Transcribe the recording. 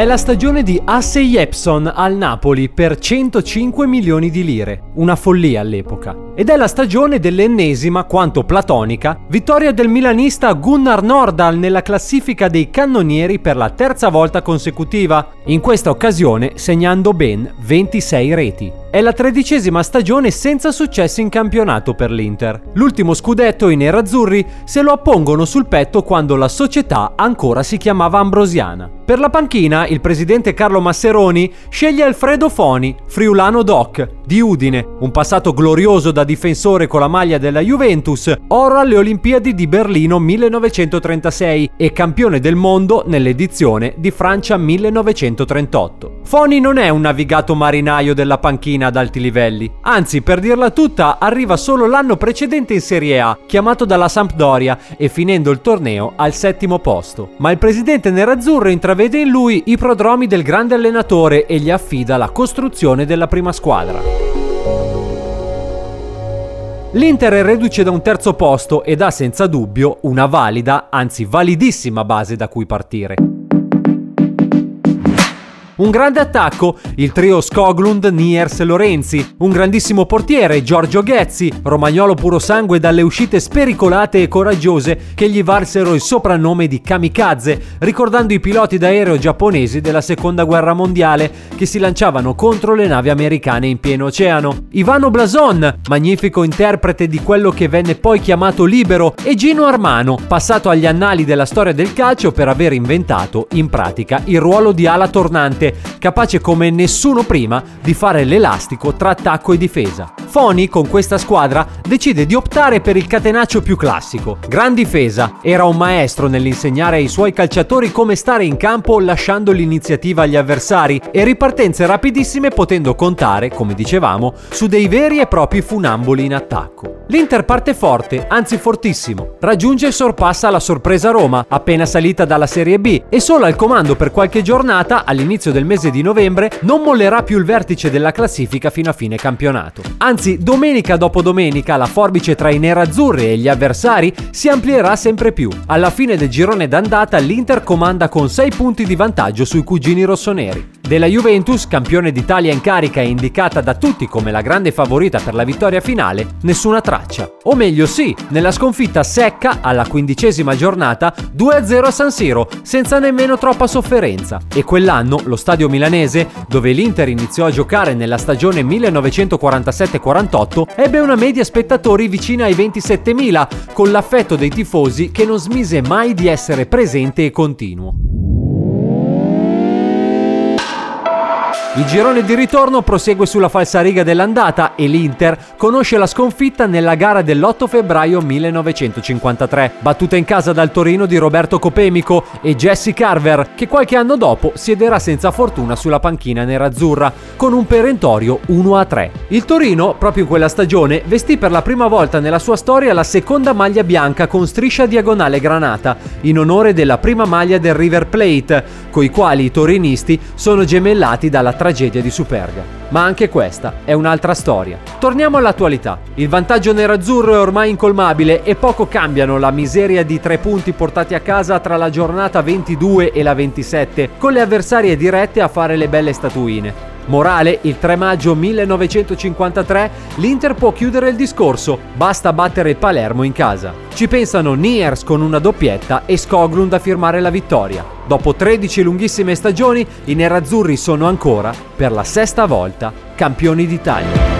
È la stagione di Assey Epson al Napoli per 105 milioni di lire, una follia all'epoca. Ed è la stagione dell'ennesima, quanto platonica, vittoria del milanista Gunnar Nordahl nella classifica dei cannonieri per la terza volta consecutiva, in questa occasione segnando ben 26 reti. È la tredicesima stagione senza successo in campionato per l'Inter. L'ultimo scudetto i nerazzurri se lo appongono sul petto quando la società ancora si chiamava Ambrosiana. Per la panchina il presidente Carlo Masseroni sceglie Alfredo Foni, friulano doc, di Udine, un passato glorioso da difensore con la maglia della Juventus, oro alle Olimpiadi di Berlino 1936 e campione del mondo nell'edizione di Francia 1938. Foni non è un navigato marinaio della panchina ad alti livelli, anzi per dirla tutta arriva solo l'anno precedente in Serie A, chiamato dalla Sampdoria e finendo il torneo al settimo posto. Ma il presidente nerazzurro intravede in lui i prodromi del grande allenatore e gli affida la costruzione della prima squadra. L'Inter è reduce da un terzo posto ed ha senza dubbio una valida, anzi validissima base da cui partire. Un grande attacco, il trio Skoglund, Niers e Lorenzi. Un grandissimo portiere, Giorgio Ghezzi, romagnolo puro sangue dalle uscite spericolate e coraggiose che gli valsero il soprannome di kamikaze, ricordando i piloti d'aereo giapponesi della seconda guerra mondiale che si lanciavano contro le navi americane in pieno oceano. Ivano Blason, magnifico interprete di quello che venne poi chiamato libero, e Gino Armano, passato agli annali della storia del calcio per aver inventato, in pratica, il ruolo di ala tornante capace come nessuno prima di fare l'elastico tra attacco e difesa. Foni, con questa squadra, decide di optare per il catenaccio più classico. Gran difesa, era un maestro nell'insegnare ai suoi calciatori come stare in campo lasciando l'iniziativa agli avversari e ripartenze rapidissime potendo contare, come dicevamo, su dei veri e propri funamboli in attacco. L'Inter parte forte, anzi fortissimo. Raggiunge e sorpassa la sorpresa Roma, appena salita dalla Serie B, e solo al comando per qualche giornata, all'inizio del mese di novembre, non mollerà più il vertice della classifica fino a fine campionato. Anzi, domenica dopo domenica la forbice tra i nerazzurri e gli avversari si amplierà sempre più. Alla fine del girone d'andata l'Inter comanda con 6 punti di vantaggio sui cugini rossoneri. Della Juventus, campione d'Italia in carica e indicata da tutti come la grande favorita per la vittoria finale, nessuna traccia. O meglio sì, nella sconfitta secca alla quindicesima giornata 2-0 a San Siro, senza nemmeno troppa sofferenza. E quell'anno lo stadio milanese, dove l'Inter iniziò a giocare nella stagione 1947-48, ebbe una media spettatori vicina ai 27.000, con l'affetto dei tifosi che non smise mai di essere presente e continuo. Il girone di ritorno prosegue sulla falsariga dell'andata e l'Inter conosce la sconfitta nella gara dell'8 febbraio 1953, battuta in casa dal Torino di Roberto Copemico e Jesse Carver, che qualche anno dopo siederà senza fortuna sulla panchina nerazzurra, con un perentorio 1-3. Il Torino, proprio in quella stagione, vestì per la prima volta nella sua storia la seconda maglia bianca con striscia diagonale granata, in onore della prima maglia del River Plate, coi quali i torinisti sono gemellati dalla tragedia di Superga. Ma anche questa è un'altra storia. Torniamo all'attualità. Il vantaggio nerazzurro è ormai incolmabile e poco cambiano la miseria di tre punti portati a casa tra la giornata 22 e la 27, con le avversarie dirette a fare le belle statuine. Morale, il 3 maggio 1953 l'Inter può chiudere il discorso, basta battere Palermo in casa. Ci pensano Niers con una doppietta e Skoglund a firmare la vittoria. Dopo 13 lunghissime stagioni, i nerazzurri sono ancora, per la sesta volta, campioni d'Italia.